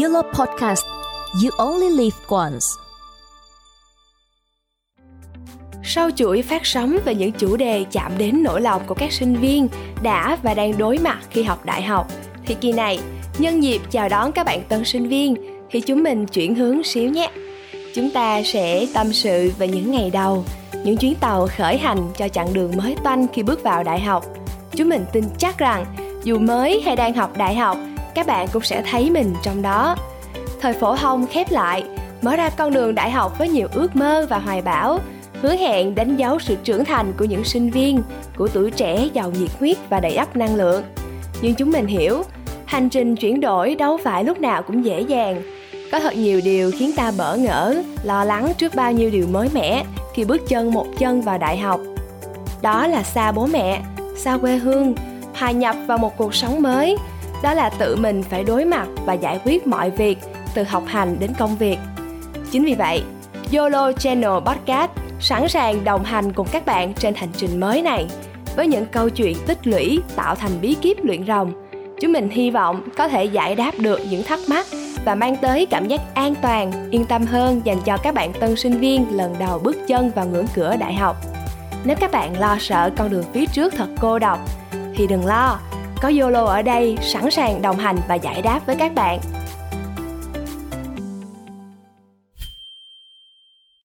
YOLO Podcast You Only Live Once Sau chuỗi phát sóng về những chủ đề chạm đến nỗi lòng của các sinh viên đã và đang đối mặt khi học đại học, thì kỳ này, nhân dịp chào đón các bạn tân sinh viên, thì chúng mình chuyển hướng xíu nhé. Chúng ta sẽ tâm sự về những ngày đầu, những chuyến tàu khởi hành cho chặng đường mới toanh khi bước vào đại học. Chúng mình tin chắc rằng dù mới hay đang học đại học, các bạn cũng sẽ thấy mình trong đó. Thời phổ thông khép lại, mở ra con đường đại học với nhiều ước mơ và hoài bão, hứa hẹn đánh dấu sự trưởng thành của những sinh viên, của tuổi trẻ giàu nhiệt huyết và đầy ắp năng lượng. Nhưng chúng mình hiểu, hành trình chuyển đổi đâu phải lúc nào cũng dễ dàng. Có thật nhiều điều khiến ta bỡ ngỡ, lo lắng trước bao nhiêu điều mới mẻ khi bước chân một chân vào đại học. Đó là xa bố mẹ, xa quê hương, hòa nhập vào một cuộc sống mới, đó là tự mình phải đối mặt và giải quyết mọi việc, từ học hành đến công việc. Chính vì vậy, YOLO Channel Podcast sẵn sàng đồng hành cùng các bạn trên hành trình mới này với những câu chuyện tích lũy, tạo thành bí kíp luyện rồng. Chúng mình hy vọng có thể giải đáp được những thắc mắc và mang tới cảm giác an toàn, yên tâm hơn dành cho các bạn tân sinh viên lần đầu bước chân vào ngưỡng cửa đại học. Nếu các bạn lo sợ con đường phía trước thật cô độc, thì đừng lo có YOLO ở đây sẵn sàng đồng hành và giải đáp với các bạn.